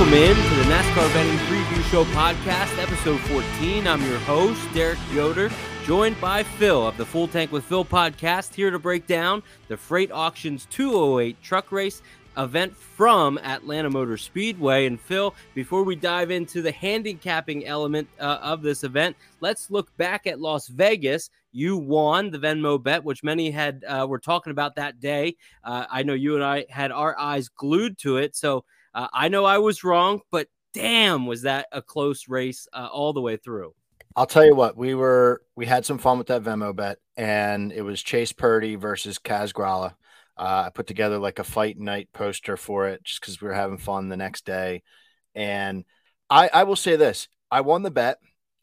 Welcome in to the NASCAR Betting Preview Show podcast, episode 14. I'm your host, Derek Yoder, joined by Phil of the Full Tank with Phil podcast, here to break down the FR8 Auctions 208 truck race event from Atlanta Motor Speedway. And Phil, before we dive into the handicapping element uh, of this event, let's look back at Las Vegas. You won the Venmo bet, which many had uh, were talking about that day. Uh, I know you and I had our eyes glued to it. So uh, I know I was wrong, but damn, was that a close race uh, all the way through. I'll tell you what, we were we had some fun with that Venmo bet, and it was Chase Purdy versus Kaz Grala. Uh, I put together like a fight night poster for it just because we were having fun the next day. And I, I will say this I won the bet,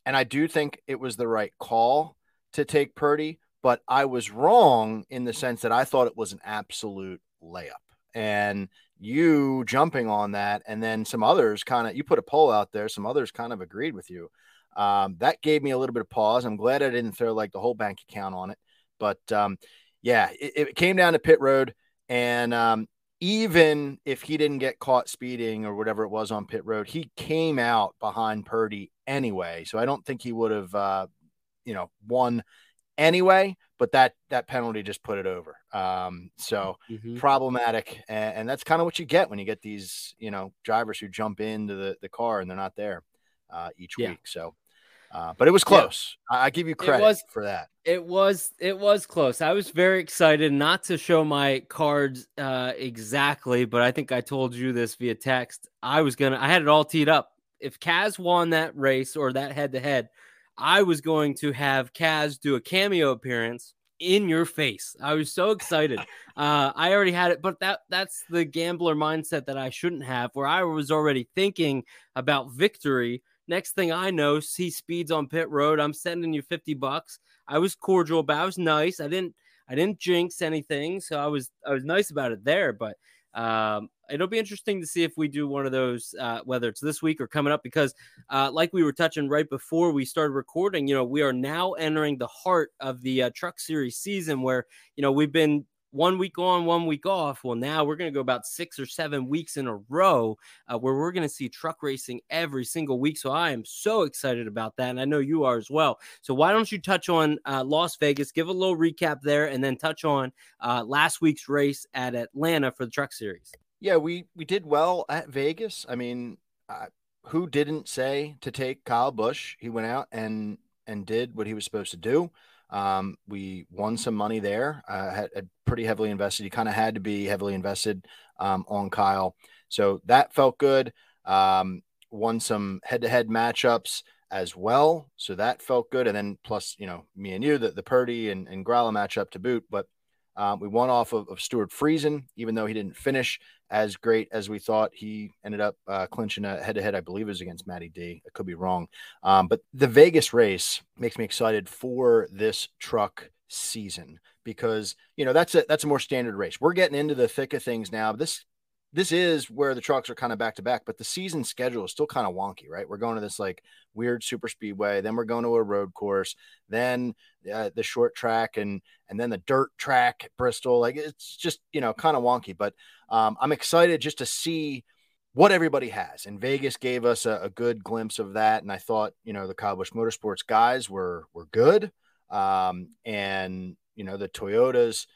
and I do think it was the right call to take Purdy, but I was wrong in the sense that I thought it was an absolute layup. And you jumping on that, and then some others kind of, you put a poll out there, some others kind of agreed with you. Um, that gave me a little bit of pause. I'm glad I didn't throw like the whole bank account on it. But um, yeah, it, it, came down to pit road. And um, even if he didn't get caught speeding or whatever it was on pit road, he came out behind Purdy anyway. So I don't think he would have, uh, you know, won anyway. But that that penalty just put it over. Um, so mm-hmm. problematic, and, and that's kind of what you get when you get these, you know, drivers who jump into the the car and they're not there uh, each yeah. week. So uh, but it was close. Yeah. I give you credit was, for that. It was it was close. I was very excited not to show my cards uh, exactly, but I think I told you this via text. I was gonna I had it all teed up. If Kaz won that race or that head to head, I was going to have Kaz do a cameo appearance in your face. I was so excited. uh, I already had it, but that that's the gambler mindset that I shouldn't have, where I was already thinking about victory Next thing I know, he speeds on pit road. I'm sending you 50 bucks. I was cordial but I was nice. I didn't I didn't jinx anything. So I was I was nice about it there. But um, it'll be interesting to see if we do one of those, uh, whether it's this week or coming up, because uh, like we were touching right before we started recording, you know, we are now entering the heart of the uh, Truck Series season, where you know we've been one week on, one week off. Well, now we're going to go about six or seven weeks in a row uh, where we're going to see truck racing every single week. So I am so excited about that. And I know you are as well. So why don't you touch on uh, Las Vegas, give a little recap there, and then touch on uh, last week's race at Atlanta for the truck series? Yeah, we, we did well at Vegas. I mean, uh, who didn't say to take Kyle Busch? He went out and and did what he was supposed to do. Um, we won some money there. Uh, had, had, pretty heavily invested. You kind of had to be heavily invested um, on Kyle, so that felt good. Um, won some head-to-head matchups as well, so that felt good. And then plus, you know, me and you, the, the Purdy and, and Grala matchup to boot. But um, we won off of, of Stewart Friesen, even though he didn't finish as great as we thought. He ended up uh, clinching a head to head, I believe it was against Matty D. I could be wrong. Um, but the Vegas race makes me excited for this truck season because you know that's a that's a more standard race. We're getting into the thick of things now. This this is where the trucks are kind of back to back, but the season schedule is still kind of wonky, right? We're going to this like weird super speedway, then we're going to a road course, then uh, the short track, and and then the dirt track at Bristol. Like it's just you know kind of wonky, but um, I'm excited just to see what everybody has. And Vegas gave us a, a, good glimpse of that, and I thought you know the Kyle Busch Motorsports guys were were good, um, and you know the Toyotas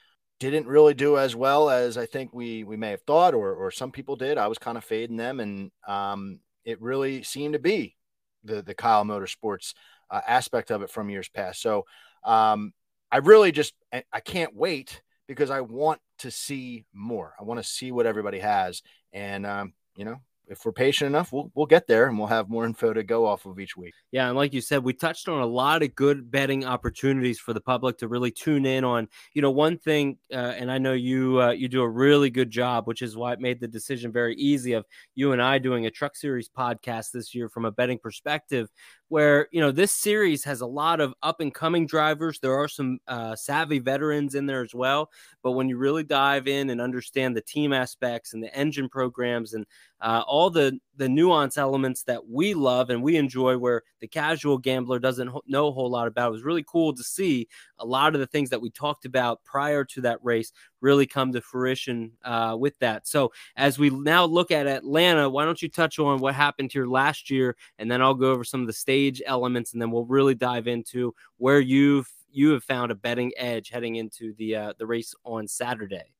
didn't really do as well as I think we we may have thought, or or some people did. I was kind of fading them, and um, it really seemed to be the the Kyle Motorsports uh, aspect of it from years past. So um, I really just I can't wait because I want to see more. I want to see what everybody has, and um, you know if we're patient enough, we'll we'll get there and we'll have more info to go off of each week. Yeah, and like you said, we touched on a lot of good betting opportunities for the public to really tune in on. You know, one thing, uh, and I know you uh, you do a really good job, which is why it made the decision very easy of you and I doing a Truck Series podcast this year from a betting perspective where you know this series has a lot of up and coming drivers. There are some uh, savvy veterans in there as well but when you really dive in and understand the team aspects and the engine programs and uh, all the the nuance elements that we love and we enjoy, where the casual gambler doesn't know a whole lot about. It was really cool to see a lot of the things that we talked about prior to that race really come to fruition uh, with that. So as we now look at Atlanta, why don't you touch on what happened here last year, and then I'll go over some of the stage elements, and then we'll really dive into where you've you have found a betting edge heading into the uh, the race on Saturday.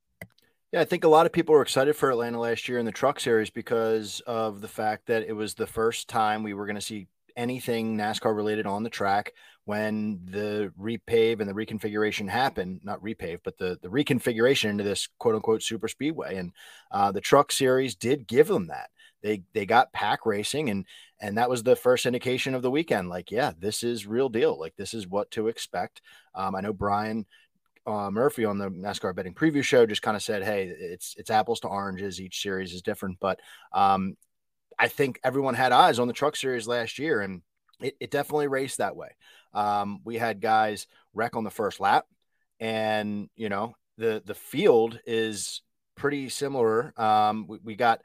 Yeah, I think a lot of people were excited for Atlanta last year in the Truck Series because of the fact that it was the first time we were going to see anything NASCAR related on the track when the repave and the reconfiguration happened, not repave, but the, the reconfiguration into this quote unquote super speedway. And uh, the truck series did give them that. They they got pack racing and and that was the first indication of the weekend. Like, yeah, this is real deal. Like this is what to expect. Um, I know Brian uh, Murphy on the NASCAR betting preview show just kind of said, "Hey, it's it's apples to oranges. Each series is different." But um, I think everyone had eyes on the Truck Series last year, and it, it definitely raced that way. Um, we had guys wreck on the first lap, and you know the the field is pretty similar. Um, we, we got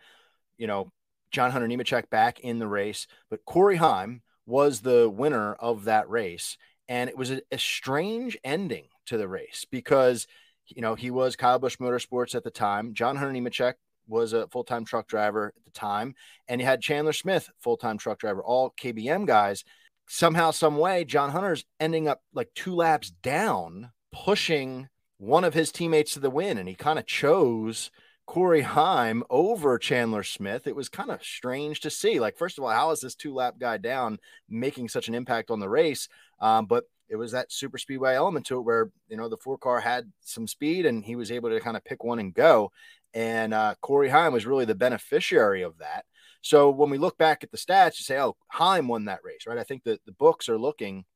you know John Hunter Nemechek back in the race, but Corey Heim was the winner of that race, and it was a, a strange ending to the race because you know he was Kyle Busch Motorsports at the time. John Hunter Nemechek was a full time truck driver at the time, and you had Chandler Smith, full time truck driver, all KBM guys. Somehow, some way, John Hunter's ending up like two laps down, pushing one of his teammates to the win, and he kind of chose Corey Heim over Chandler Smith. It was kind of strange to see. Like, first of all, how is this two lap guy down making such an impact on the race? Um, but it was that super speedway element to it where you know the four car had some speed and he was able to kind of pick one and go and uh, Corey Heim was really the beneficiary of that. So when we look back at the stats, you say, "Oh, Heim won that race," right? I think that the books are looking,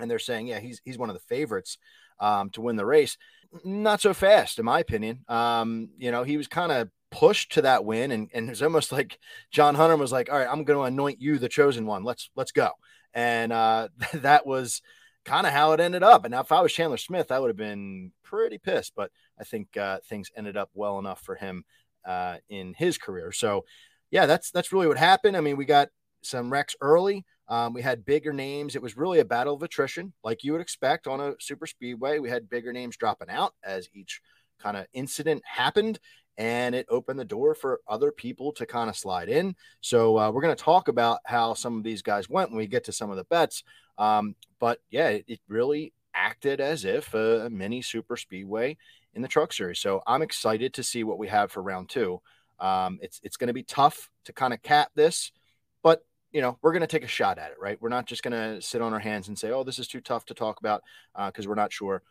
and they're saying, "Yeah, he's he's one of the favorites um, to win the race." Not so fast, in my opinion. Um, you know, he was kind of pushed to that win, and and it's almost like John Hunter was like, "All right, I'm going to anoint you the chosen one. Let's let's go." And uh, that was kind of how it ended up. And now, if I was Chandler Smith, I would have been pretty pissed. But I think uh, things ended up well enough for him uh, in his career. So, yeah, that's that's really what happened. I mean, we got some wrecks early. Um, we had bigger names. It was really a battle of attrition, like you would expect on a super speedway. We had bigger names dropping out as each kind of incident happened, and it opened the door for other people to kind of slide in. So uh, we're going to talk about how some of these guys went when we get to some of the bets. Um, but yeah, it, it, really acted as if a, mini super speedway in the truck series. So I'm excited to see what we have for round two. Um, it's it's going to be tough to kind of cap this, but you know we're going to take a shot at it, right? We're not just going to sit on our hands and say, "Oh, this is too tough to talk about," because uh, we're not sure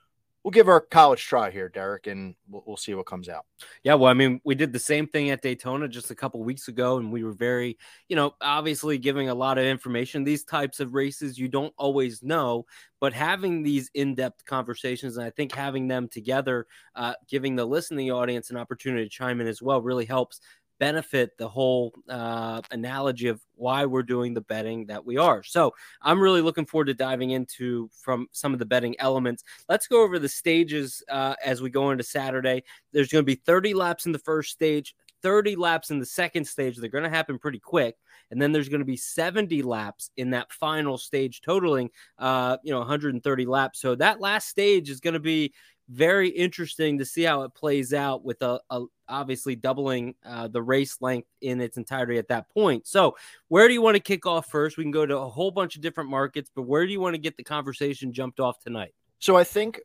we'll give our college try here, Derek, and we'll, we'll, see what comes out. Yeah, well, I mean, we did the same thing at Daytona just a couple weeks ago, and we were very, you know, obviously giving a lot of information. These types of races you don't always know, but having these in-depth conversations, and I think having them together, uh, giving the listening audience an opportunity to chime in as well, really helps benefit the whole uh, analogy of why we're doing the betting that we are. So I'm really looking forward to diving into from some of the betting elements. Let's go over the stages uh, as we go into Saturday. There's going to be 30 laps in the first stage. 30 laps in the second stage. They're going to happen pretty quick. And then there's going to be 70 laps in that final stage, totaling, uh, you know, 130 laps. So that last stage is going to be very interesting to see how it plays out with a, a obviously doubling uh, the race length in its entirety at that point. So, where do you want to kick off first? We can go to a whole bunch of different markets, but where do you want to get the conversation jumped off tonight? So, I think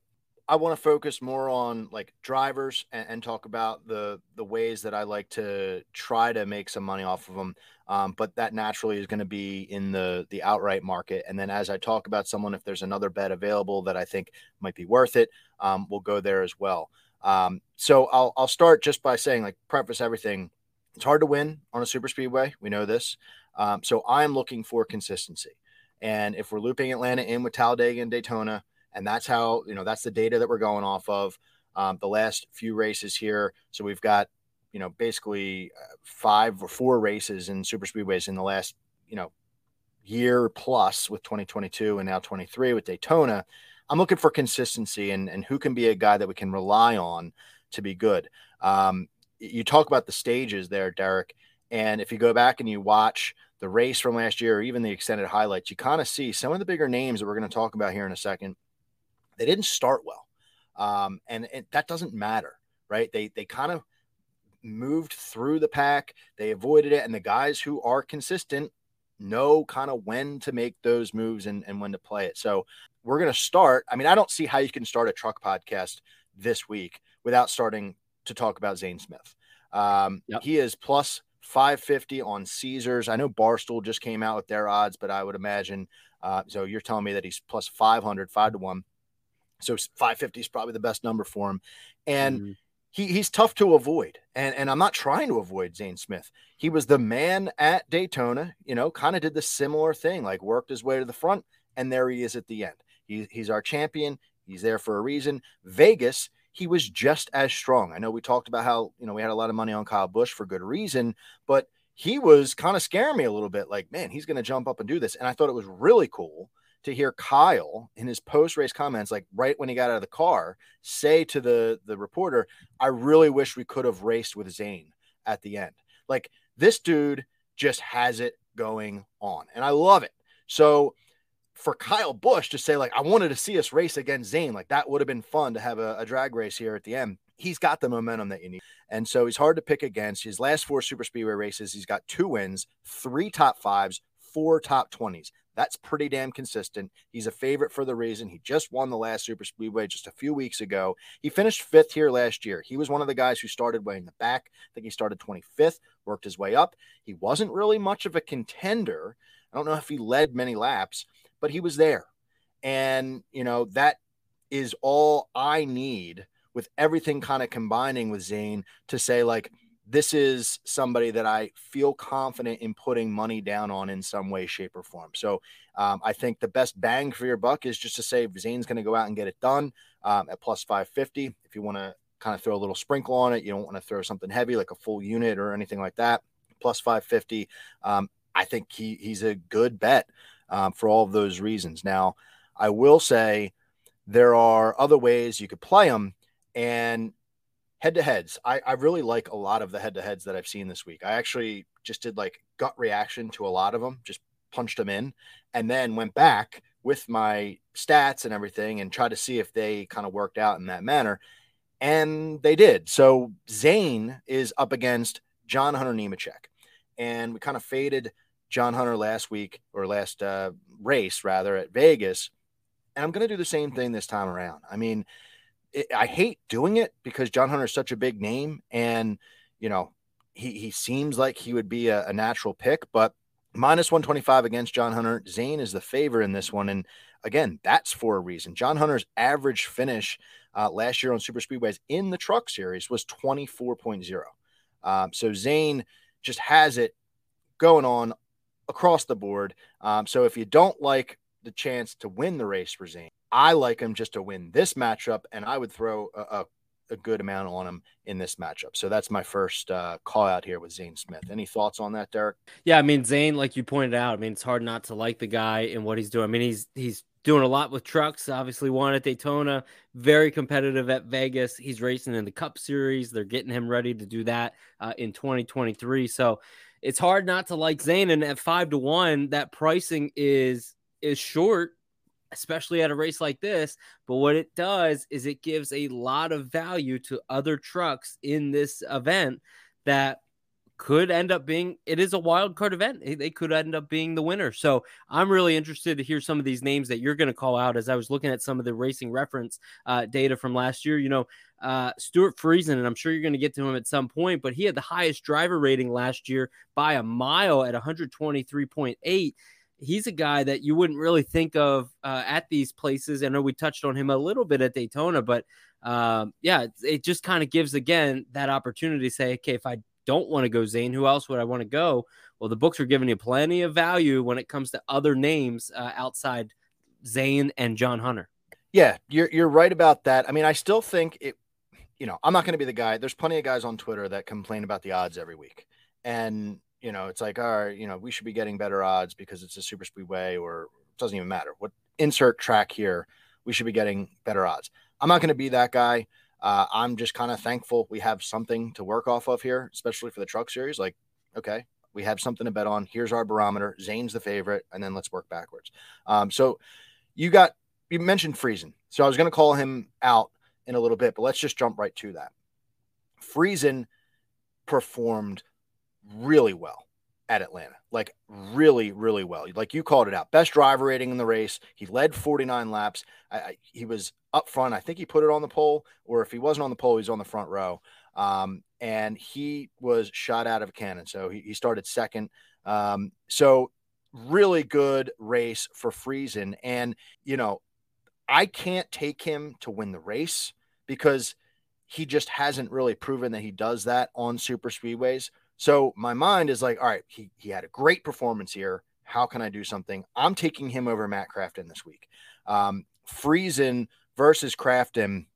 I want to focus more on like drivers and, and, talk about the the ways that I like to try to make some money off of them. Um, but that naturally is going to be in the the outright market. And then as I talk about someone, if there's another bet available that I think might be worth it, um, we'll go there as well. Um, so I'll I'll start just by saying like preface everything. It's hard to win on a super speedway. We know this. Um, so I'm looking for consistency. And if we're looping Atlanta in with Talladega and Daytona, and that's how you know that's the data that we're going off of um, the last few races here. So we've got you know basically uh, five or four races in super speedways in the last you know year plus with 2022 and now 23 with Daytona. I'm looking for consistency and and who can be a guy that we can rely on to be good. Um, you talk about the stages there, Derek, And if you go back and you watch the race from last year or even the extended highlights, you kind of see some of the bigger names that we're going to talk about here in a second. They didn't start well. Um, and, and that doesn't matter, right? They, they kind of moved through the pack, they avoided it. And the guys who are consistent know kind of when to make those moves and, and when to play it. So we're going to start. I mean, I don't see how you can start a truck podcast this week without starting to talk about Zane Smith. Um, yep. He is plus 550 on Caesars. I know Barstool just came out with their odds, but I would imagine. Uh, so you're telling me that he's plus 500, five to one. So 550 is probably the best number for him. And mm-hmm. he, he's tough to avoid. And, and I'm not trying to avoid Zane Smith. He was the man at Daytona, you know, kind of did the similar thing, like worked his way to the front. And there he is at the end. He, he's our champion. He's there for a reason. Vegas, he was just as strong. I know we talked about how, you know, we had a lot of money on Kyle Busch for good reason, but he was kind of scaring me a little bit like, man, he's going to jump up and do this. And I thought it was really cool to hear Kyle in his post race comments, like right when he got out of the car, say to the, the reporter, I really wish we could have raced with Zane at the end. Like this dude just has it going on. And I love it. So for Kyle Busch to say, like, I wanted to see us race against Zane, like that would have been fun to have a, a, drag race here at the end. He's got the momentum that you need. And so he's hard to pick against. His last four super speedway races, he's got two wins, three top fives, four top 20s. That's pretty damn consistent. He's a favorite for the reason he just won the last super speedway just a few weeks ago. He finished fifth here last year. He was one of the guys who started way in the back. I think he started 25th, worked his way up. He wasn't really much of a contender. I don't know if he led many laps, but he was there. And, you know, that is all I need with everything kind of combining with Zane to say, like, this is somebody that I feel confident in putting money down on in some way, shape, or form. So um, I think the best bang for your buck is just to say Zane's going to go out and get it done um, at plus 550. If you want to kind of throw a little sprinkle on it, you don't want to throw something heavy like a full unit or anything like that, plus 550. Um, I think he, he's a good bet um, for all of those reasons. Now, I will say there are other ways you could play him. and head to heads. I, I really like a lot of the head to heads that I've seen this week. I actually just did like gut reaction to a lot of them, just punched them in, and then went back with my stats and everything and tried to see if they kind of worked out in that manner. And they did. So Zane is up against John Hunter Nemechek. And we kind of faded John Hunter last week or last uh, race rather at Vegas, and I'm going to do the same thing this time around. I mean, it, I hate doing it because John Hunter is such a big name, and you know he he seems like he would be a, a natural pick, but minus 125 against John Hunter. Zane is the favor in this one, and again, that's for a reason. John Hunter's average finish uh, last year on Super Speedways in the Truck Series was 24.0. Um, so Zane just has it going on across the board. Um, so if you don't like the chance to win the race for Zane, I like him just to win this matchup, and I would throw a, a, a good amount on him in this matchup. So that's my first uh, call out here with Zane Smith. Any thoughts on that, Derek? Yeah, I mean Zane, like you pointed out, I mean it's hard not to like the guy and what he's doing. I mean he's he's doing a lot with trucks. Obviously, won at Daytona, very competitive at Vegas. He's racing in the Cup Series. They're getting him ready to do that uh, in 2023. So it's hard not to like Zane. And at five to one, that pricing is is short, especially at a race like this. But what it does is it gives a lot of value to other trucks in this event that could end up being it is a wild card event. They could end up being the winner. So I'm really interested to hear some of these names that you're going to call out as I was looking at some of the racing reference uh, data from last year. You know, uh, Stewart Friesen, and I'm sure you're going to get to him at some point, but he had the highest driver rating last year by a mile at 123.8 he's a guy that you wouldn't really think of uh, at these places. I know we touched on him a little bit at Daytona, but um, yeah, it, it just kind of gives again that opportunity to say, okay, if I don't want to go Zane, who else would I want to go? Well, the books are giving you plenty of value when it comes to other names uh, outside Zane and John Hunter. Yeah, you're you're right about that. I mean, I still think it. You know, I'm not going to be the guy. There's plenty of guys on Twitter that complain about the odds every week, and you know, it's like, all right, you know, we should be getting better odds because it's a super speedway, or it doesn't even matter what insert track here. We should be getting better odds. I'm not going to be that guy uh, I'm just kind of thankful we have something to work off of here, especially for the truck series. Like Okay. We have something to bet on. Here's our barometer. Zane's the favorite, and then let's work backwards. Um, so you got you mentioned Friesen. So I was going to call him out in a little bit, but let's just jump right to that. Friesen performed really well at Atlanta, like really, really well. Like you called it out, best driver rating in the race. He led 49 laps. I, I, he was up front. I think he put it on the pole, or if he wasn't on the pole, he's on the front row. Um, and he was shot out of a cannon. So he, he started second. Um, so really good race for Friesen. And, you know, I can't take him to win the race because he just hasn't really proven that he does that on super speedways. So my mind is like, all right, he, he had a great performance here. How can I do something? I'm taking him over Matt Crafton this week. Um, Friesen versus Crafton.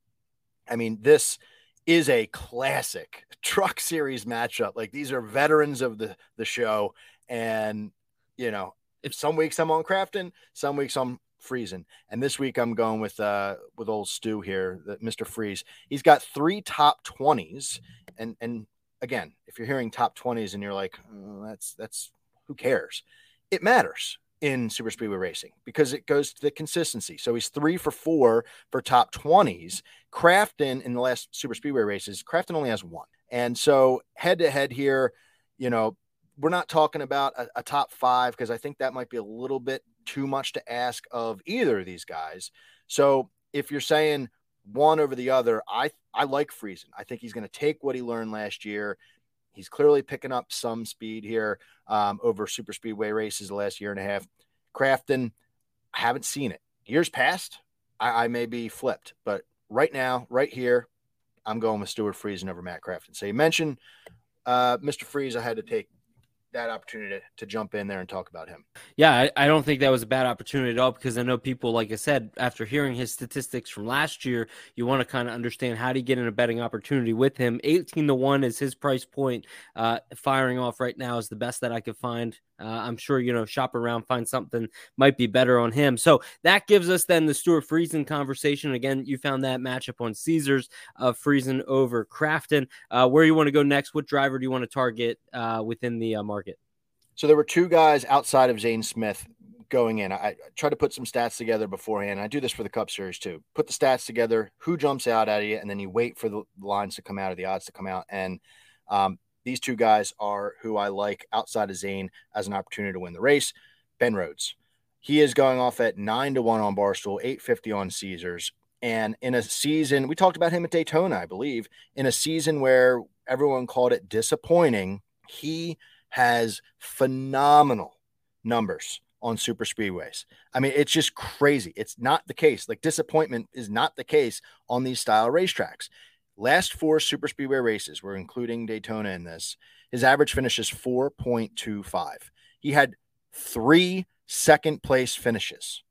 I mean, this is a classic truck series matchup. Like these are veterans of the, the show. And, you know, if some weeks I'm on Crafton, some weeks I'm Friesen. And this week I'm going with uh with old Stu here, Mr. Freeze. He's got three top 20s. And and again, if you're hearing top 20s and you're like, oh, that's that's who cares? It matters in super speedway racing because it goes to the consistency. So he's three for four for top 20s. Crafton in the last super speedway races, Crafton only has one. And so head to head here, you know, we're not talking about a, a top five because I think that might be a little bit too much to ask of either of these guys. So if you're saying one over the other, I I like Friesen. I think he's going to take what he learned last year. He's clearly picking up some speed here um, over super speedway races the last year and a half. Crafton, I haven't seen it. Years past, I, I may be flipped, but right now, right here, I'm going with Stewart Friesen over Matt Crafton. So you mentioned uh, Mr. Freeze. I had to take that opportunity to, to, jump in there and talk about him. Yeah, I, I, don't think that was a bad opportunity at all because I know people, like I said, after hearing his statistics from last year, you want to kind of understand how to get in a betting opportunity with him. 18 to 1 is his price point. Uh, firing off right now is the best that I could find. Uh, I'm sure, you know, shop around, find something might be better on him. So that gives us then the Stewart Friesen conversation. Again, you found that matchup on Caesars of Friesen over Crafton. Uh, where you want to go next? What driver do you want to target uh, within the uh, market? So there were two guys outside of Zane Smith going in. I, I try to put some stats together beforehand. I do this for the Cup Series too. Put the stats together, who jumps out at you, and then you wait for the lines to come out or the odds to come out. And um, these two guys are who I like outside of Zane as an opportunity to win the race. Ben Rhodes. He is going off at nine to one on Barstool, 850 on Caesars. And in a season, we talked about him at Daytona, I believe, in a season where everyone called it disappointing, he – has phenomenal numbers on super speedways. I mean, it's just crazy. It's not the case. Like disappointment is not the case on these style racetracks. Last four super speedway races, we're including Daytona in this. His average finish is 4.25. He had three second place finishes.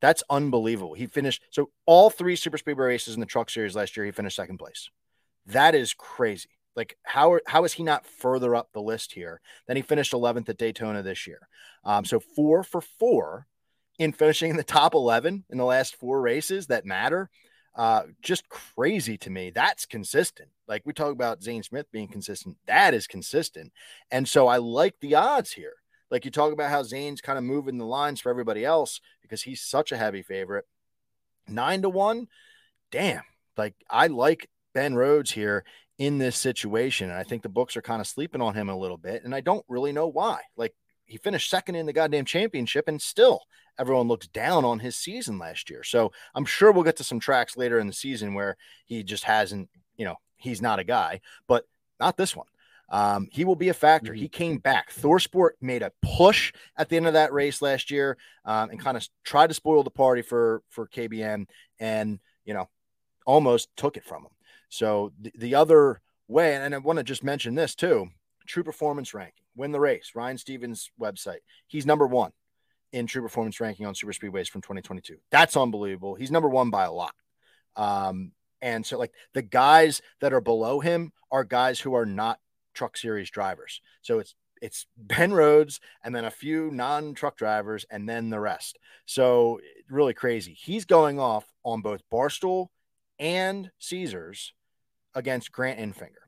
That's unbelievable. He finished so all three super speedway races in the truck series last year, he finished second place. That is crazy. Like how how is he not further up the list here? Then he finished 11th at Daytona this year. Um, so four for four in finishing in the top 11 in the last four races that matter. Uh, just crazy to me. That's consistent. Like we talk about Zane Smith being consistent, that is consistent. And so I like the odds here. Like you talk about how Zane's kind of moving the lines for everybody else because he's such a heavy favorite. Nine to one, damn. Like I like Ben Rhodes here in this situation. And I think the books are kind of sleeping on him a little bit. And I don't really know why. Like he finished second in the goddamn championship and still everyone looks down on his season last year. So I'm sure we'll get to some tracks later in the season where he just hasn't, you know, he's not a guy, but not this one. Um, he will be a factor. Mm-hmm. He came back. ThorSport made a push at the end of that race last year um, and kind of tried to spoil the party for for KBM, and you know, almost took it from him. So the, the other way, and I want to just mention this too true performance ranking, win the race, Ryan Stevens' website. He's number one in true performance ranking on super speedways from 2022. That's unbelievable. He's number one by a lot. Um, and so, like the guys that are below him are guys who are not truck series drivers. So it's it's Ben Rhodes and then a few non-truck drivers and then the rest. So really crazy. He's going off on both Barstool and Caesars against Grant Enfinger.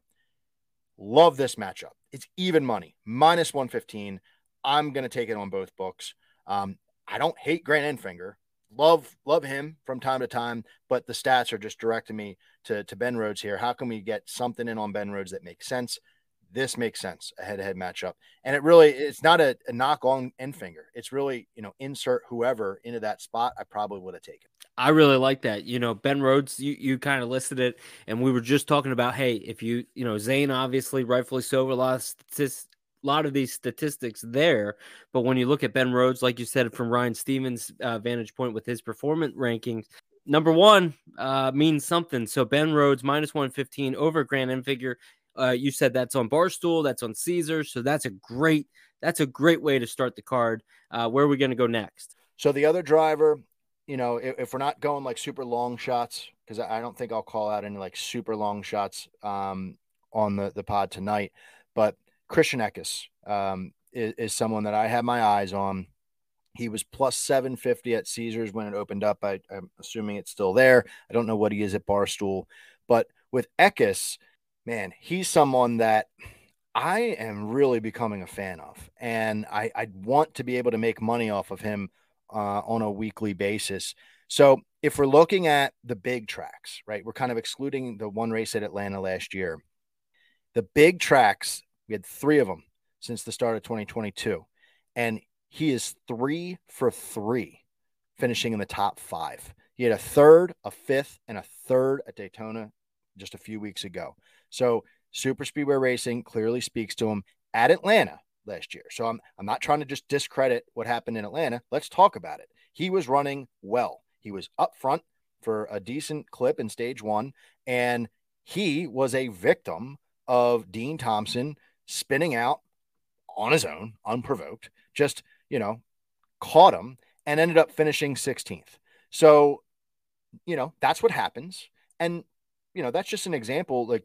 Love this matchup. It's even money, minus 115. I'm going to take it on both books. Um, I don't hate Grant Enfinger. Love love him from time to time, but the stats are just directing me to, to Ben Rhodes here. How can we get something in on Ben Rhodes that makes sense? This makes sense, a head-to-head matchup. And it really it's not a, a knock on Enfinger It's really, you know, insert whoever into that spot. I probably would have taken. I really like that. You know, Ben Rhodes, you, you kind of listed it, and we were just talking about, hey, if you, you know, Zane obviously, rightfully so, a lot of statistics, a lot of these statistics there. But when you look at Ben Rhodes, like you said, from Ryan Stevens' uh, vantage point with his performance rankings, number one uh, means something. So Ben Rhodes minus 115 over Grant Enfinger. Uh, you said that's on Barstool, that's on Caesar. So that's a great, that's a great way to start the card. Uh, where are we going to go next? So the other driver, you know, if, if we're not going like super long shots, because I don't think I'll call out any like super long shots um, on the, the pod tonight, but Christian Eckes um, is, is, someone that I have my eyes on. He was plus 750 at Caesars when it opened up. I, am assuming it's still there. I don't know what he is at Barstool. But with Eckes, man, he's someone that I am really becoming a fan of. And I, I want to be able to make money off of him uh, on a weekly basis. So if we're looking at the big tracks, right, we're kind of excluding the one race at Atlanta last year. The big tracks we had three of them since the start of 2022. And he is three for three, finishing in the top five. He had a third, a fifth, and a third at Daytona just a few weeks ago. So super speedway racing clearly speaks to him at Atlanta last year. So I'm I'm not trying to just discredit what happened in Atlanta. Let's talk about it. He was running well. He was up front for a decent clip in stage 1 and he was a victim of Dean Thompson spinning out on his own, unprovoked, just, you know, caught him and ended up finishing 16th. So, you know, that's what happens. And, you know, that's just an example like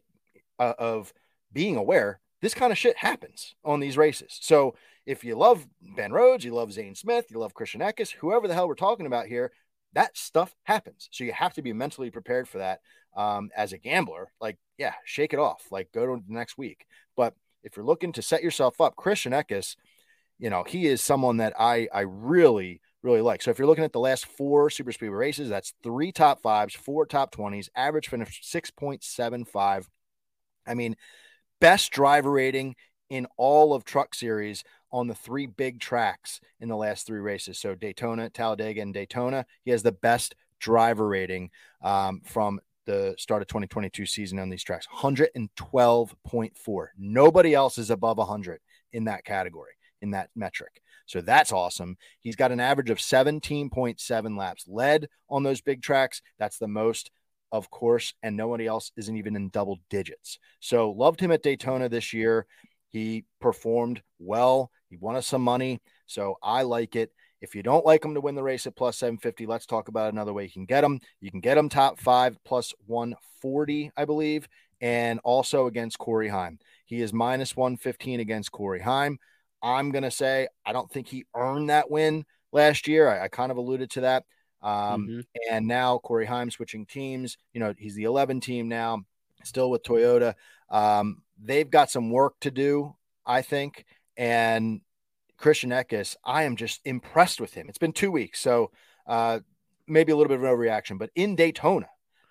uh, of being aware this kind of shit happens on these races. So if you love Ben Rhodes, you love Zane Smith, you love Christian Eckes, whoever the hell we're talking about here, that stuff happens. So you have to be mentally prepared for that um, as a gambler. Like, yeah, shake it off. Like, go to the next week. But if you're looking to set yourself up, Christian Eckes, you know, he is someone that I I really really like. So if you're looking at the last four super speedway races, that's three top fives, four top 20s, average finish 6.75. I mean, best driver rating in all of truck series on the three big tracks in the last three races. So Daytona, Talladega, and Daytona. He has the best driver rating um, from the start of 2022 season on these tracks 112.4 nobody else is above 100 in that category in that metric so that's awesome. He's got an average of 17.7 laps led on those big tracks. That's the most of course and nobody else isn't even in double digits. So loved him at daytona this year. He performed well. He won us some money. So i like it. If you don't like him to win the race at plus 750, let's talk about another way you can get him. You can get him top five plus 140, I believe, and also against Corey Heim. He is minus 115 against Corey Heim. I'm going to say I don't think he earned that win last year. I, I kind of alluded to that. Um, mm-hmm. And now Corey Heim switching teams. You know, he's the 11 team now, still with Toyota. Um, they've got some work to do, I think. And Christian Eckes, I am just impressed with him. It's been two weeks, so uh, maybe a little bit of an overreaction, but in Daytona,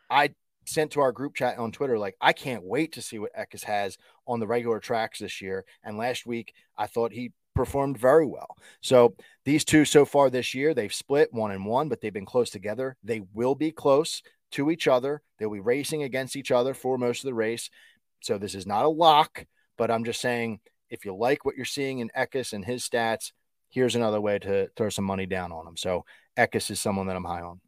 I sent to our group chat on Twitter, like, I can't wait to see what Eckes has on the regular tracks this year. And last week, I thought he performed very well. So these two so far this year, they've split one and one, but they've been close together. They will be close to each other. They'll be racing against each other for most of the race. So this is not a lock, but I'm just saying if you like what you're seeing in Eckes and his stats, here's another way to throw some money down on him. So Eckes is someone that I'm high on.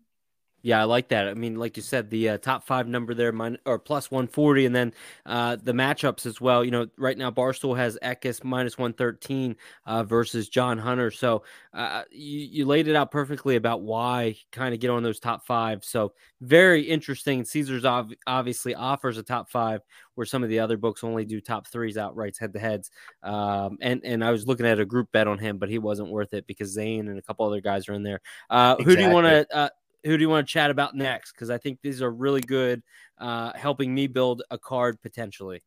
Yeah, I like that. I mean, like you said, the uh, top five number there, mine, or plus 140, and then uh, the matchups as well. You know, right now Barstool has Eckes minus 113 uh, versus John Hunter. So uh, you, you laid it out perfectly about why kind of get on those top five. So very interesting. Caesars ov- obviously offers a top five where some of the other books only do top threes outrights head to heads. Um, and and I was looking at a group bet on him, but he wasn't worth it because Zane and a couple other guys are in there. Exactly. Uh, who do you want to? Uh, who do you want to chat about next? Because I think these are really good, uh, helping me build a card potentially.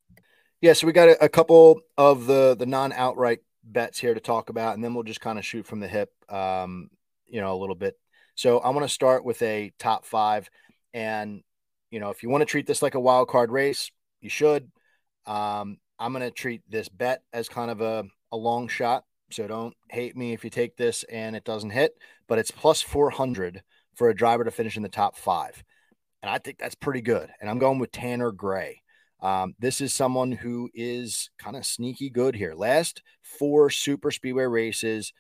Yeah, so we got a, a couple of the the non outright bets here to talk about, and then we'll just kind of shoot from the hip, um, you know, a little bit. So I want to start with a top five, and you know, if you want to treat this like a wild card race, you should. Um, I'm going to treat this bet as kind of a, a long shot. So don't hate me if you take this and it doesn't hit, but it's plus 400 for a driver to finish in the top five. And I think that's pretty good. And I'm going with Tanner Gray. Um, this is someone who is kind of sneaky good here. Last four super speedway races,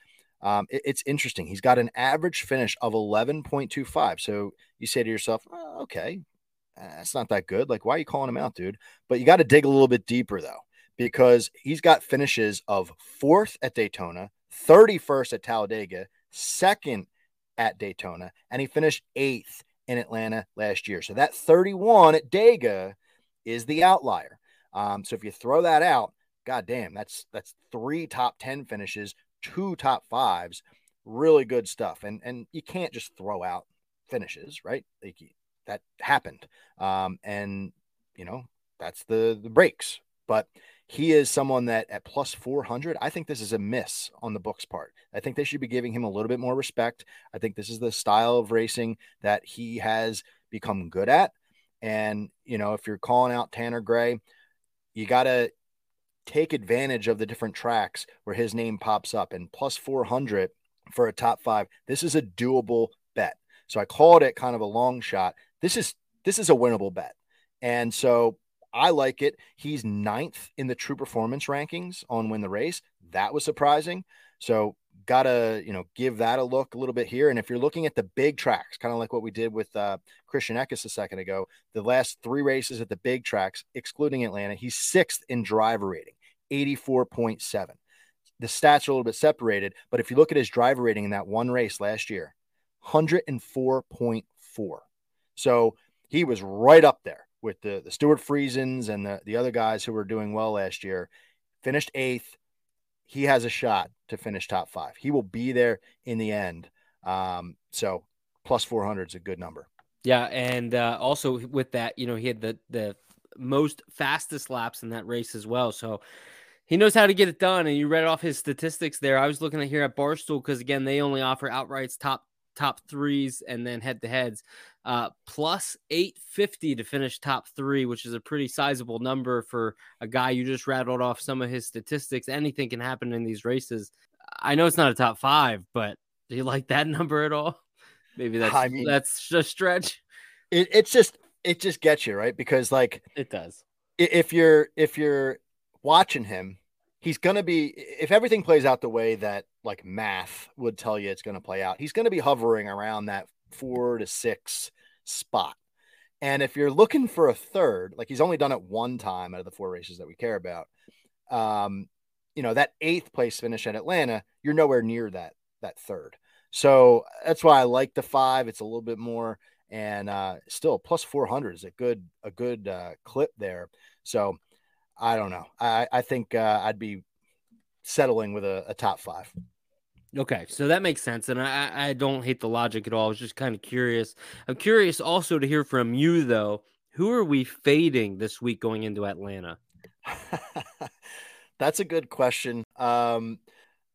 um, it, it's interesting. He's got an average finish of 11.25. So you say to yourself, oh, okay, that's not that good. Like, why are you calling him out, dude? But you got to dig a little bit deeper, though, because he's got finishes of fourth at Daytona, 31st at Talladega, second at Daytona, and he finished eighth in Atlanta last year. So that 31 at Dega is the outlier. Um, so if you throw that out, god damn, that's that's three top 10 finishes, two top fives, really good stuff. And and you can't just throw out finishes, right? Like that happened. Um, and you know, that's the the breaks. But he is someone that at plus 400, I think this is a miss on the books part. I think they should be giving him a little bit more respect. I think this is the style of racing that he has become good at. And, you know, if you're calling out Tanner Gray, you got to take advantage of the different tracks where his name pops up. And plus 400 for a top five, this is a doable bet. So I called it kind of a long shot. This is this is a winnable bet. And so I like it. He's ninth in the true performance rankings on win the race. That was surprising. So gotta you know give that a look a little bit here. And if you're looking at the big tracks, kind of like what we did with uh, Christian Eckes a second ago, the last three races at the big tracks, excluding Atlanta, he's sixth in driver rating, 84.7. The stats are a little bit separated, but if you look at his driver rating in that one race last year, 104.4. So he was right up there with the, the Stewart Friesens and the, the other guys who were doing well last year, finished eighth. He has a shot to finish top five. He will be there in the end. Um, so plus 400 is a good number. Yeah. And uh, also with that, you know, he had the, the most fastest laps in that race as well. So he knows how to get it done. And you read off his statistics there. I was looking at here at Barstool because, again, they only offer outrights top top threes and then head to heads. Uh, plus 850 to finish top three, which is a pretty sizable number for a guy you just rattled off some of his statistics. Anything can happen in these races. I know it's not a top five, but do you like that number at all? Maybe that's I mean, that's just stretch. It, it's just it just gets you right because like it does. If you're if you're watching him, he's gonna be if everything plays out the way that like math would tell you it's gonna play out. He's gonna be hovering around that four to six spot. And if you're looking for a third, like he's only done it one time out of the four races that we care about, um, you know, that eighth place finish at Atlanta, you're nowhere near that that third. So that's why I like the five. It's a little bit more, and uh, still plus 400 is a good a good uh, clip there. So I don't know. I I think uh, I'd be settling with a, a top five. Okay, so that makes sense, and I, I don't hate the logic at all. I was just kind of curious. I'm curious also to hear from you though. Who are we fading this week going into Atlanta? That's a good question. Um,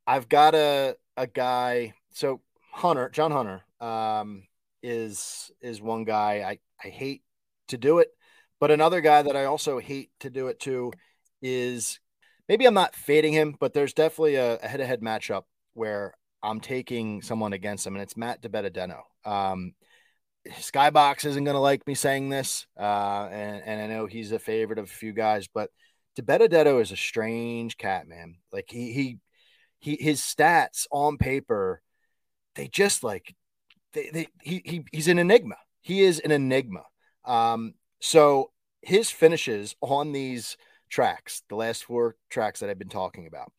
I've got a a guy. So Hunter, John Hunter, um, is is one guy. I I hate to do it, but another guy that I also hate to do it to is maybe I'm not fading him, but there's definitely a head to head matchup where I'm taking someone against him, and it's Matt DiBenedetto. Um, Skybox isn't going to like me saying this, uh, and, and I know he's a favorite of a few guys, but DiBenedetto is a strange cat, man. Like he he he his stats on paper, they just like they, they he, he he's an enigma. He is an enigma. Um, so his finishes on these tracks, the last four tracks that I've been talking about,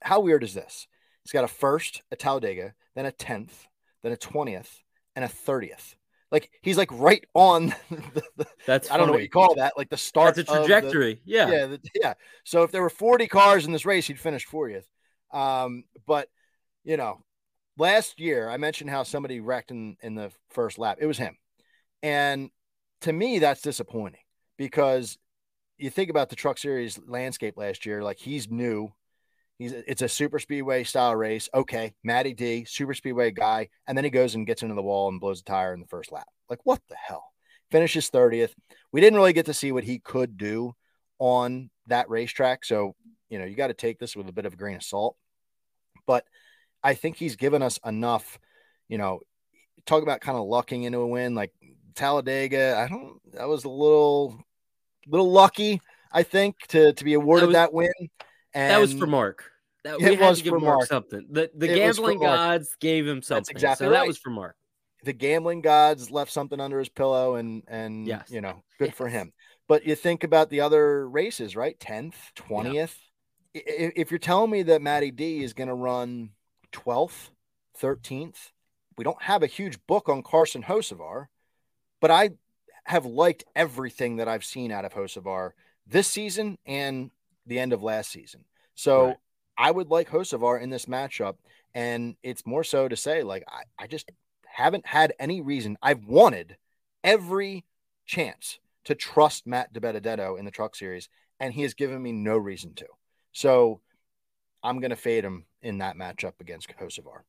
how weird is this? He's got a first at Talladega, then a 10th, then a 20th, and a 30th. Like he's like right on the, the that's I don't know what you call that, like the start. That's a trajectory. The, yeah. Yeah. Yeah. So if there were 40 cars in this race, he'd finish 40th. Um, but you know, last year I mentioned how somebody wrecked in, in the first lap. It was him. And to me, that's disappointing because you think about the Truck Series landscape last year, like he's new. He's it's a super speedway style race. Okay, Matty D, super speedway guy, and then he goes and gets into the wall and blows a tire in the first lap. Like what the hell? Finishes 30th. We didn't really get to see what he could do on that racetrack. So, you know, you got to take this with a bit of a grain of salt. But I think he's given us enough, you know, talk about kind of lucking into a win like Talladega. I don't, that was a little, little lucky, I think, to, to be awarded that, was, that win. And that was for Mark. That, we had to give Mark, Mark something. The, the gambling gods gave him something. That's exactly so right. that was for Mark. The gambling gods left something under his pillow, and and yes. you know, good yes. for him. But you think about the other races, right? Tenth, twentieth. Yeah. If you're telling me that Matty D is going to run twelfth, thirteenth, we don't have a huge book on Carson Hocevar, but I have liked everything that I've seen out of Hocevar this season and the end of last season. So right. I would like Hocevar in this matchup. And it's more so to say, like, I, I just haven't had any reason. I've wanted every chance to trust Matt DiBenedetto in the truck series, and he has given me no reason to. So I'm going to fade him in that matchup against Hocevar.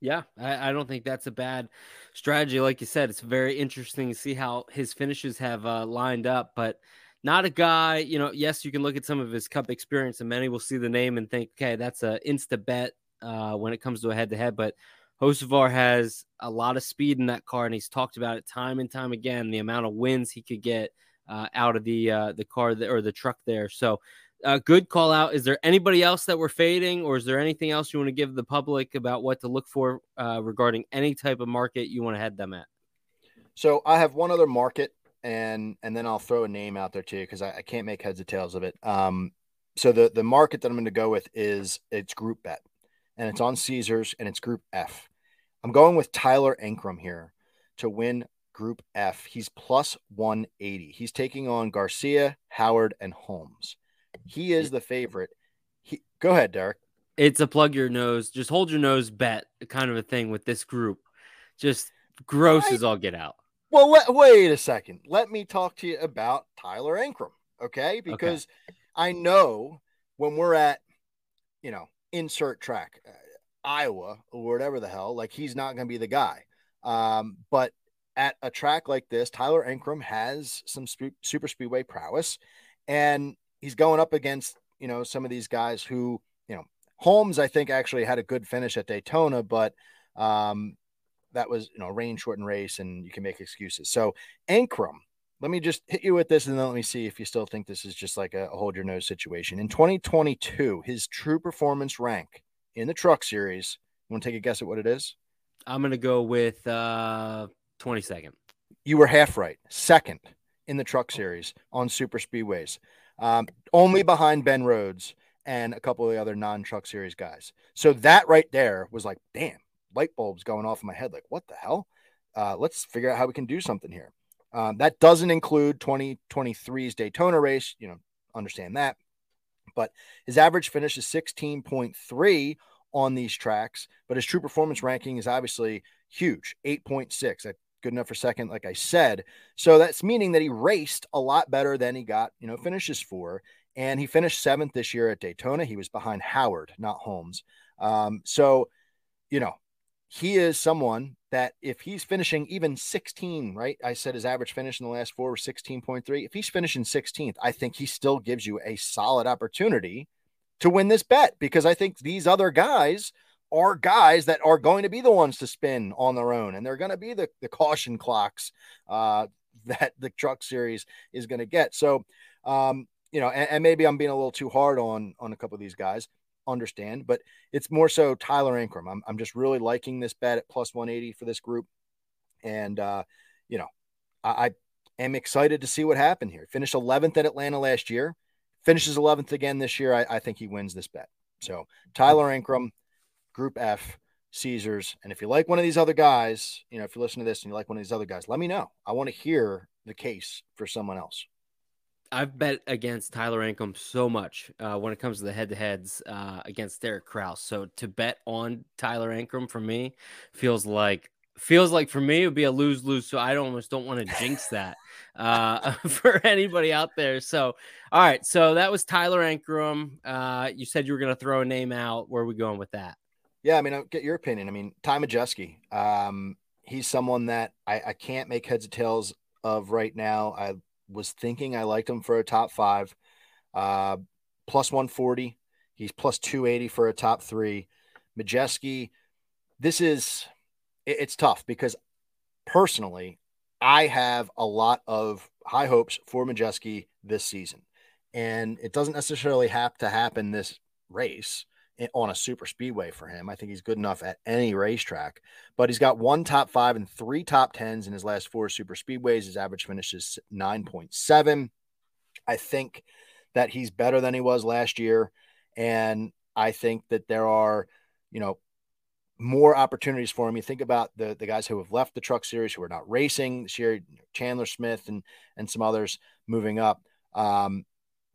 Yeah, I, I, don't think that's a bad strategy. Like you said, it's very interesting to see how his finishes have uh, lined up, but not a guy, you know, yes, you can look at some of his cup experience and many will see the name and think, okay, that's a insta bet uh, when it comes to a head to head. But Hocevar has a lot of speed in that car, and he's talked about it time and time again. The amount of wins he could get uh, out of the uh, the car or the truck there. So, uh, good call out. Is there anybody else that we're fading, or is there anything else you want to give the public about what to look for uh, regarding any type of market you want to head them at? So, I have one other market and and then I'll throw a name out there too because I, I, can't make heads or tails of it. Um, so the the market that I'm going to go with is it's Group Bet, and it's on Caesars and it's Group F. I'm going with Tyler Ankrum here to win Group F. He's plus 180. He's taking on Garcia, Howard, and Holmes. He is the favorite. He go ahead, Derek. It's a plug your nose, just hold your nose bet kind of a thing with this group. Just gross I, as all get out. Well, let, wait a second. Let me talk to you about Tyler Ankrum, okay? Because okay. I know when we're at, you know, insert track, uh, Iowa or whatever the hell, like he's not going to be the guy. Um, but at a track like this, Tyler Ankrum has some sp- super speedway prowess, and he's going up against you know some of these guys who you know Holmes. I think actually had a good finish at Daytona, but um, that was you know rain shortened race and you can make excuses. So Ankrum, let me just hit you with this and then let me see if you still think this is just like a, a hold your nose situation. In 2022, his true performance rank in the truck series. You want to take a guess at what it is? I'm gonna go with uh 22nd. You were half right. Second in the truck series on super speedways. Um, only behind Ben Rhodes and a couple of the other non-truck series guys. So that right there was like, damn, light bulbs going off in my head. Like, what the hell? Uh, let's figure out how we can do something here. Um, that doesn't include 2023's Daytona race. You know, understand that. But his average finish is 16.3 on these tracks, but his true performance ranking is obviously huge 8.6. That's good enough for second, like I said. So that's meaning that he raced a lot better than he got, you know, finishes for. And he finished seventh this year at Daytona. He was behind Howard, not Holmes. Um, so, you know, he is someone that if he's finishing even 16, right? I said his average finish in the last four was 16.3. If he's finishing 16th, I think he still gives you a solid opportunity to win this bet because I think these other guys are guys that are going to be the ones to spin on their own and they're going to be the, the caution clocks uh, that the truck series is going to get. So, um, you know, and, and maybe I'm being a little too hard on on a couple of these guys understand, but it's more so Tyler Ankrum. I'm, I'm just really liking this bet at plus 180 for this group. And, uh, you know, I, I am excited to see what happened here. Finished 11th at Atlanta last year, finishes 11th again this year. I, I think he wins this bet. So Tyler Ankrum, Group F, Caesars. And if you like one of these other guys, you know, if you listen to this and you like one of these other guys, let me know. I want to hear the case for someone else. I've bet against Tyler Ankrum so much uh, when it comes to the head to heads uh, against Derek Kraus. So to bet on Tyler Ankrum for me feels like feels like for me it would be a lose lose. So I almost don't want to jinx that uh, for anybody out there. So all right, so that was Tyler Ankrum. Uh, you said you were going to throw a name out. Where are we going with that? Yeah, I mean, I'll get your opinion. I mean, Ty Majeski. Um, he's someone that I, I can't make heads or tails of right now. I was thinking I liked him for a top five, uh, plus 140. He's plus 280 for a top three. Majeski, this is it, it's tough because personally, I have a lot of high hopes for Majeski this season. And it doesn't necessarily have to happen this race on a super speedway for him. I think he's good enough at any racetrack, but he's got one top five and three top tens in his last four super speedways. His average finish is 9.7. I think that he's better than he was last year. And I think that there are, you know, more opportunities for him. You think about the the guys who have left the truck series who are not racing this year, Chandler Smith and and some others moving up. Um,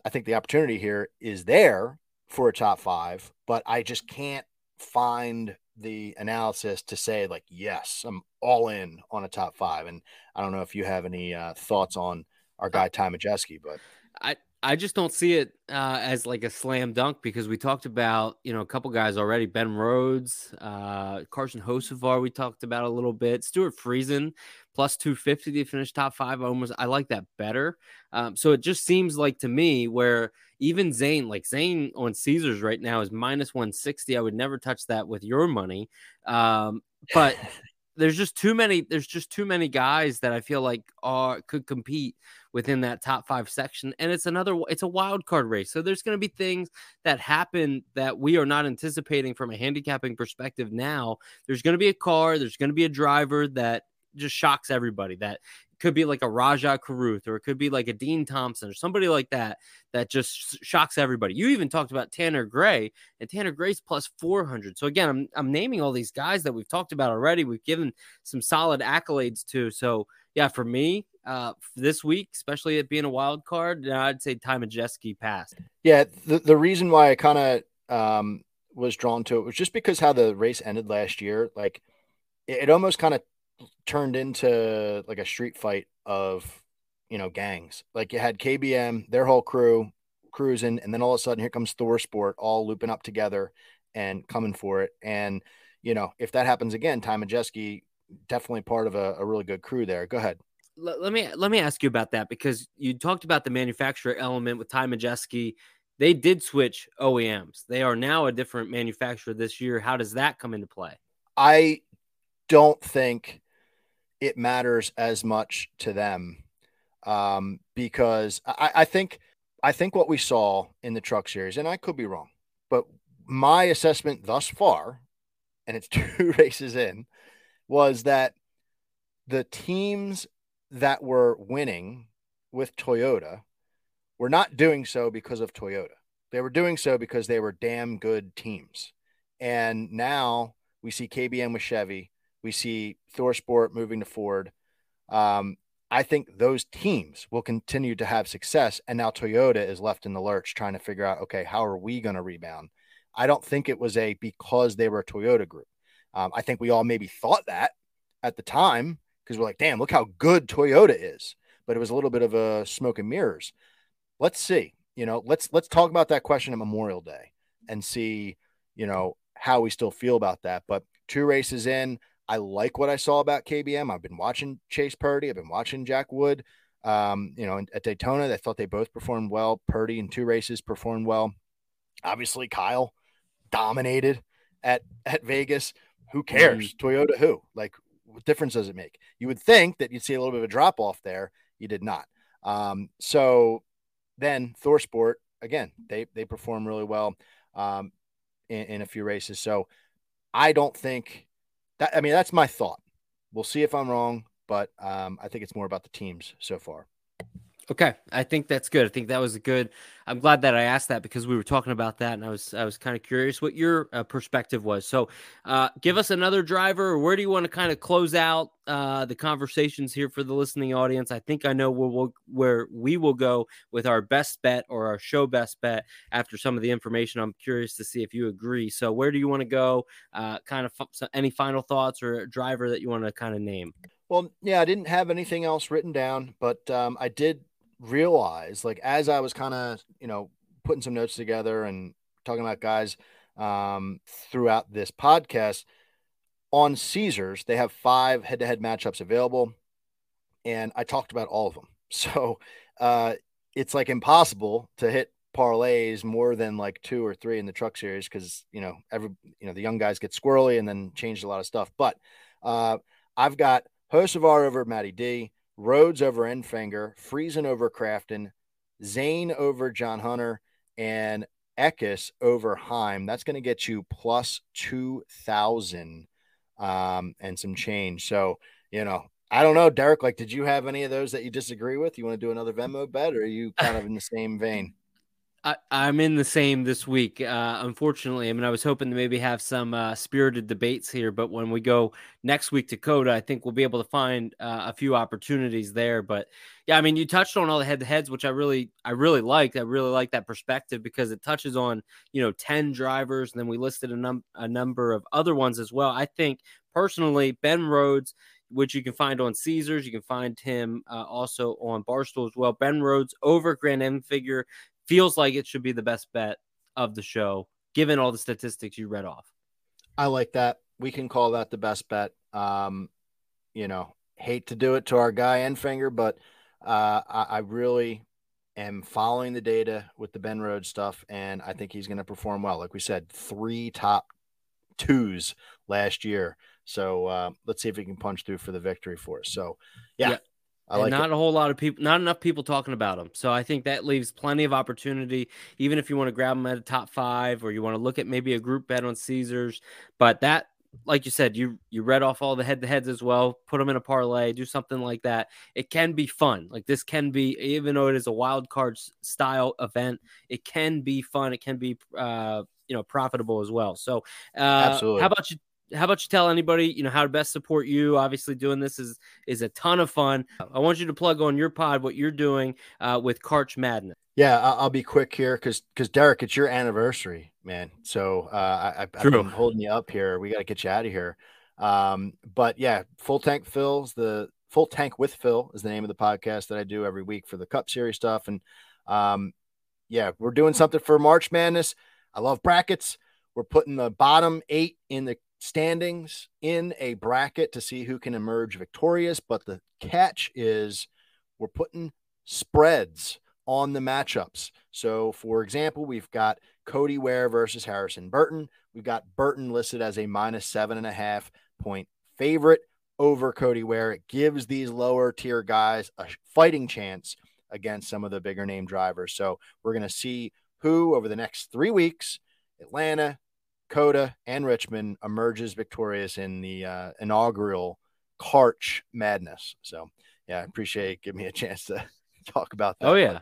I think the opportunity here is there for a top five, but I just can't find the analysis to say like yes, I'm all in on a top five. And I don't know if you have any uh, thoughts on our guy Ty Majeski, but I I just don't see it uh, as like a slam dunk because we talked about you know a couple guys already. Ben Rhodes, uh, Carson Hocevar, we talked about a little bit. Stewart Friesen plus two fifty to finish top five. I Almost, I like that better. Um, so it just seems like to me where even Zane, like Zane on Caesars right now is minus one sixty. I would never touch that with your money. Um, but there's just too many there's just too many guys that I feel like are could compete within that top 5 section and it's another it's a wild card race. So there's going to be things that happen that we are not anticipating from a handicapping perspective now. There's going to be a car, there's going to be a driver that just shocks everybody that could be like a Rajah Caruth or it could be like a Dean Thompson or somebody like that that just shocks everybody. You even talked about Tanner Gray and Tanner Gray's plus 400. So again, I'm I'm naming all these guys that we've talked about already. We've given some solid accolades to. So yeah, for me, uh, this week, especially it being a wild card, I'd say Time Ty Majeski passed. Yeah, the the reason why I kind of um, was drawn to it was just because how the race ended last year. Like it, it almost kind of turned into like a street fight of you know gangs. Like you had KBM, their whole crew cruising, and then all of a sudden here comes ThorSport all looping up together and coming for it. And you know if that happens again, Ty Majeski definitely part of a, a really good crew there. Go ahead. Let, let, me let me ask you about that because you talked about the manufacturer element with Ty Majeski. They did switch OEMs. They are now a different manufacturer this year. How does that come into play? I don't think it matters as much to them um, because I, I think I think what we saw in the truck series, and I could be wrong, but my assessment thus far, and it's two races in, was that the teams that were winning with Toyota were not doing so because of Toyota. They were doing so because they were damn good teams. And now we see KBM with Chevy. We see ThorSport moving to Ford. Um, I think those teams will continue to have success. And now Toyota is left in the lurch trying to figure out, okay, how are we going to rebound? I don't think it was a because they were a Toyota group. Um, I think we all maybe thought that at the time because we're like, damn, look how good Toyota is. But it was a little bit of a smoke and mirrors. Let's see. You know, let's let's talk about that question at Memorial Day and see, you know, how we still feel about that. But two races in, I like what I saw about KBM. I've been watching Chase Purdy. I've been watching Jack Wood. Um, you know, at Daytona, I thought they both performed well. Purdy in two races performed well. Obviously, Kyle dominated at at Vegas. Who cares? Mm-hmm. Toyota, who? Like, what difference does it make? You would think that you'd see a little bit of a drop off there. You did not. Um, so then ThorSport again, they they perform really well um, in, in a few races. So I don't think that I mean that's my thought. We'll see if I'm wrong, but um, I think it's more about the teams so far. Okay, I think that's good. I think that was a good. I'm glad that I asked that because we were talking about that, and I was I was kind of curious what your uh, perspective was. So, uh, give us another driver. Where do you want to kind of close out uh, the conversations here for the listening audience? I think I know where we'll, where we will go with our best bet or our show best bet after some of the information. I'm curious to see if you agree. So, where do you want to go? Uh, kind of f- any final thoughts or driver that you want to kind of name? Well, yeah, I didn't have anything else written down, but um, I did realize like as I was kind of, you know, putting some notes together and talking about guys um, throughout this podcast on Caesars, they have five head to head matchups available. And I talked about all of them. So uh, it's like impossible to hit parlays more than like two or three in the truck series because, you know, every, you know, the young guys get squirrely and then change a lot of stuff. But uh, I've got Hocevar over Matty D. Rhodes over Enfinger, Friesen over Crafton, Zane over John Hunter, and Eckes over Heim. That's going to get you plus 2,000 um, and some change. So, you know, I don't know, Derek. Like, did you have any of those that you disagree with? You want to do another Venmo bet, or are you kind of in the same vein? I, am in the same this week. Uh, unfortunately, I mean, I was hoping to maybe have some uh, spirited debates here, but when we go next week to COTA, I think we'll be able to find uh, a few opportunities there. But yeah, I mean, you touched on all the head-to-heads, which I really, I really liked. I really like that perspective because it touches on you know ten drivers, and then we listed a, num- a number of other ones as well. I think personally, Ben Rhodes which you can find on Caesars. You can find him uh, also on Barstool as well. Ben Rhodes over Grant Enfinger feels like it should be the best bet of the show, given all the statistics you read off. I like that. We can call that the best bet. Um, you know, hate to do it to our guy Enfinger, but uh, I, I really am following the data with the Ben Rhodes stuff, and I think he's going to perform well. Like we said, three top twos last year. So uh, let's see if he can punch through for the victory for us. So, yeah, yeah. I like not it. a whole lot of people, not enough people talking about him. So I think that leaves plenty of opportunity, even if you want to grab him at a top five or you want to look at maybe a group bet on Caesars. But that, like you said, you you read off all the head to heads as well. Put them in a parlay, do something like that. It can be fun. Like this can be, even though it is a wild card style event, it can be fun. It can be, uh, you know, profitable as well. So, uh, Absolutely. how about you? How about you tell anybody you know how to best support you? Obviously doing this is is a ton of fun. I want you to plug on your pod what you're doing uh, with karch madness. Yeah i'll, be quick here because because derek it's your anniversary man. So uh, I, have been holding you up here. We got to get you out of here. Um, but yeah full tank fills the full tank with phil is the name of the podcast that i do every week for the cup series stuff. And um, yeah we're doing something for march madness. I love brackets. We're putting the bottom eight in the standings in a bracket to see who can emerge victorious. But the catch is we're putting spreads on the matchups. So, for example, we've got Cody Ware versus Harrison Burton. We've got Burton listed as a minus seven and a half point favorite over Cody Ware. It gives these lower tier guys a fighting chance against some of the bigger name drivers. So, we're going to see who over the next three weeks Atlanta, COTA and Richmond emerges victorious in the uh, inaugural Karch Madness. So, yeah, I appreciate giving me a chance to talk about that. Oh yeah,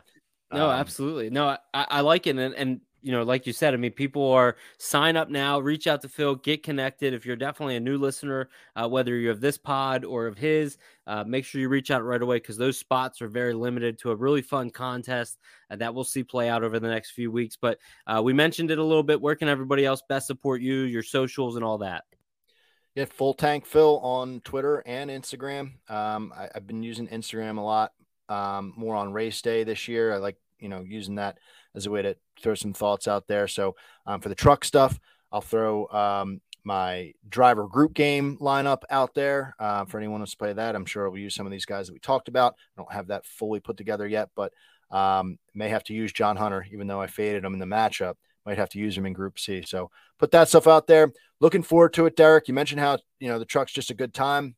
but, no, um, absolutely, no, I, I like it, and, and you know, like you said, I mean, people are sign up now, reach out to Phil, get connected. If you're definitely a new listener, uh, whether you're of this pod or of his, uh, make sure you reach out right away because those spots are very limited to a really fun contest uh, that we'll see play out over the next few weeks. But uh, we mentioned it a little bit. Where can everybody else best support you, your socials, and all that? Yeah, full tank Phil on Twitter and Instagram. Um, I, have been using Instagram a lot um, more on race day this year. I like you know using that as a way to throw some thoughts out there. So um, for the truck stuff, I'll throw um, my driver group game lineup out there uh, for anyone who's play that. I'm sure we'll use some of these guys that we talked about. I don't have that fully put together yet, but um, may have to use John Hunter, even though I faded him in the matchup. Might have to use him in Group C. So put that stuff out there. Looking forward to it, Derek. You mentioned how you know the truck's just a good time.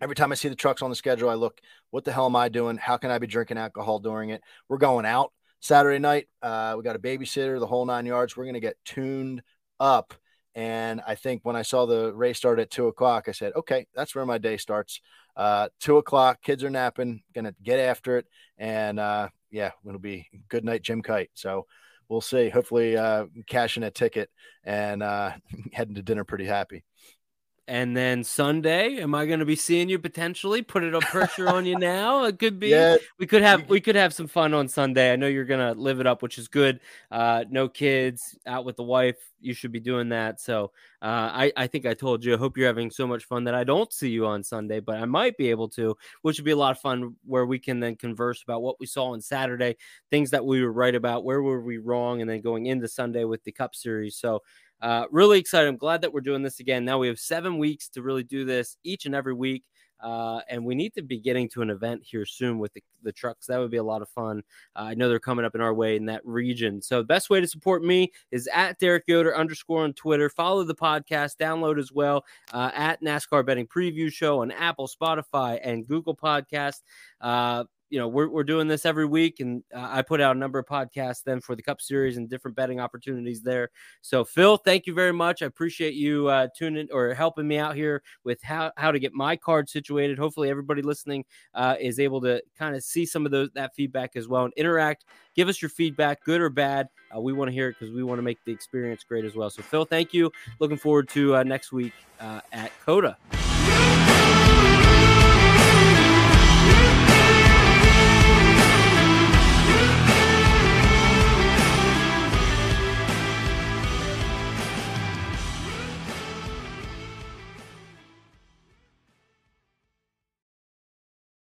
Every time I see the trucks on the schedule, I look, what the hell am I doing? How can I be drinking alcohol during it? We're going out Saturday night. Uh, we got a babysitter, the whole nine yards. We're going to get tuned up. And I think when I saw the race start at two o'clock, I said, okay, that's where my day starts. uh, two o'clock. Kids are napping. Gonna get after it, and uh, yeah, it'll be good night, Jim Kite. So we'll see. Hopefully, uh, cashing a ticket and uh, heading to dinner pretty happy. And then Sunday, am I going to be seeing you potentially? Put it up pressure on you now. It could be. Yeah. We could have we could have some fun on Sunday. I know you're going to live it up, which is good. Uh, no kids, out with the wife. You should be doing that. So uh, I I think I told you. I hope you're having so much fun that I don't see you on Sunday, but I might be able to, which would be a lot of fun. Where we can then converse about what we saw on Saturday, things that we were right about, where were we wrong, and then going into Sunday with the Cup Series. So. Uh, really excited. I'm glad that we're doing this again. Now we have seven weeks to really do this each and every week. Uh, and we need to be getting to an event here soon with the, the trucks. That would be a lot of fun. Uh, I know they're coming up in our way in that region. So the best way to support me is at Derek Yoder underscore on Twitter. Follow the podcast, download as well uh, at NASCAR Betting Preview Show on Apple, Spotify, and Google Podcast. You know we're, we're doing this every week and uh, i put out a number of podcasts then for the cup series and different betting opportunities there. So phil thank you very much. I appreciate you uh, tuning or helping me out here with how, how to get my card situated. Hopefully everybody listening uh, is able to kind of see some of those that feedback as well and interact. Give us your feedback good or bad. Uh, we want to hear it because we want to make the experience great as well. So phil thank you. Looking forward to uh, next week uh, at COTA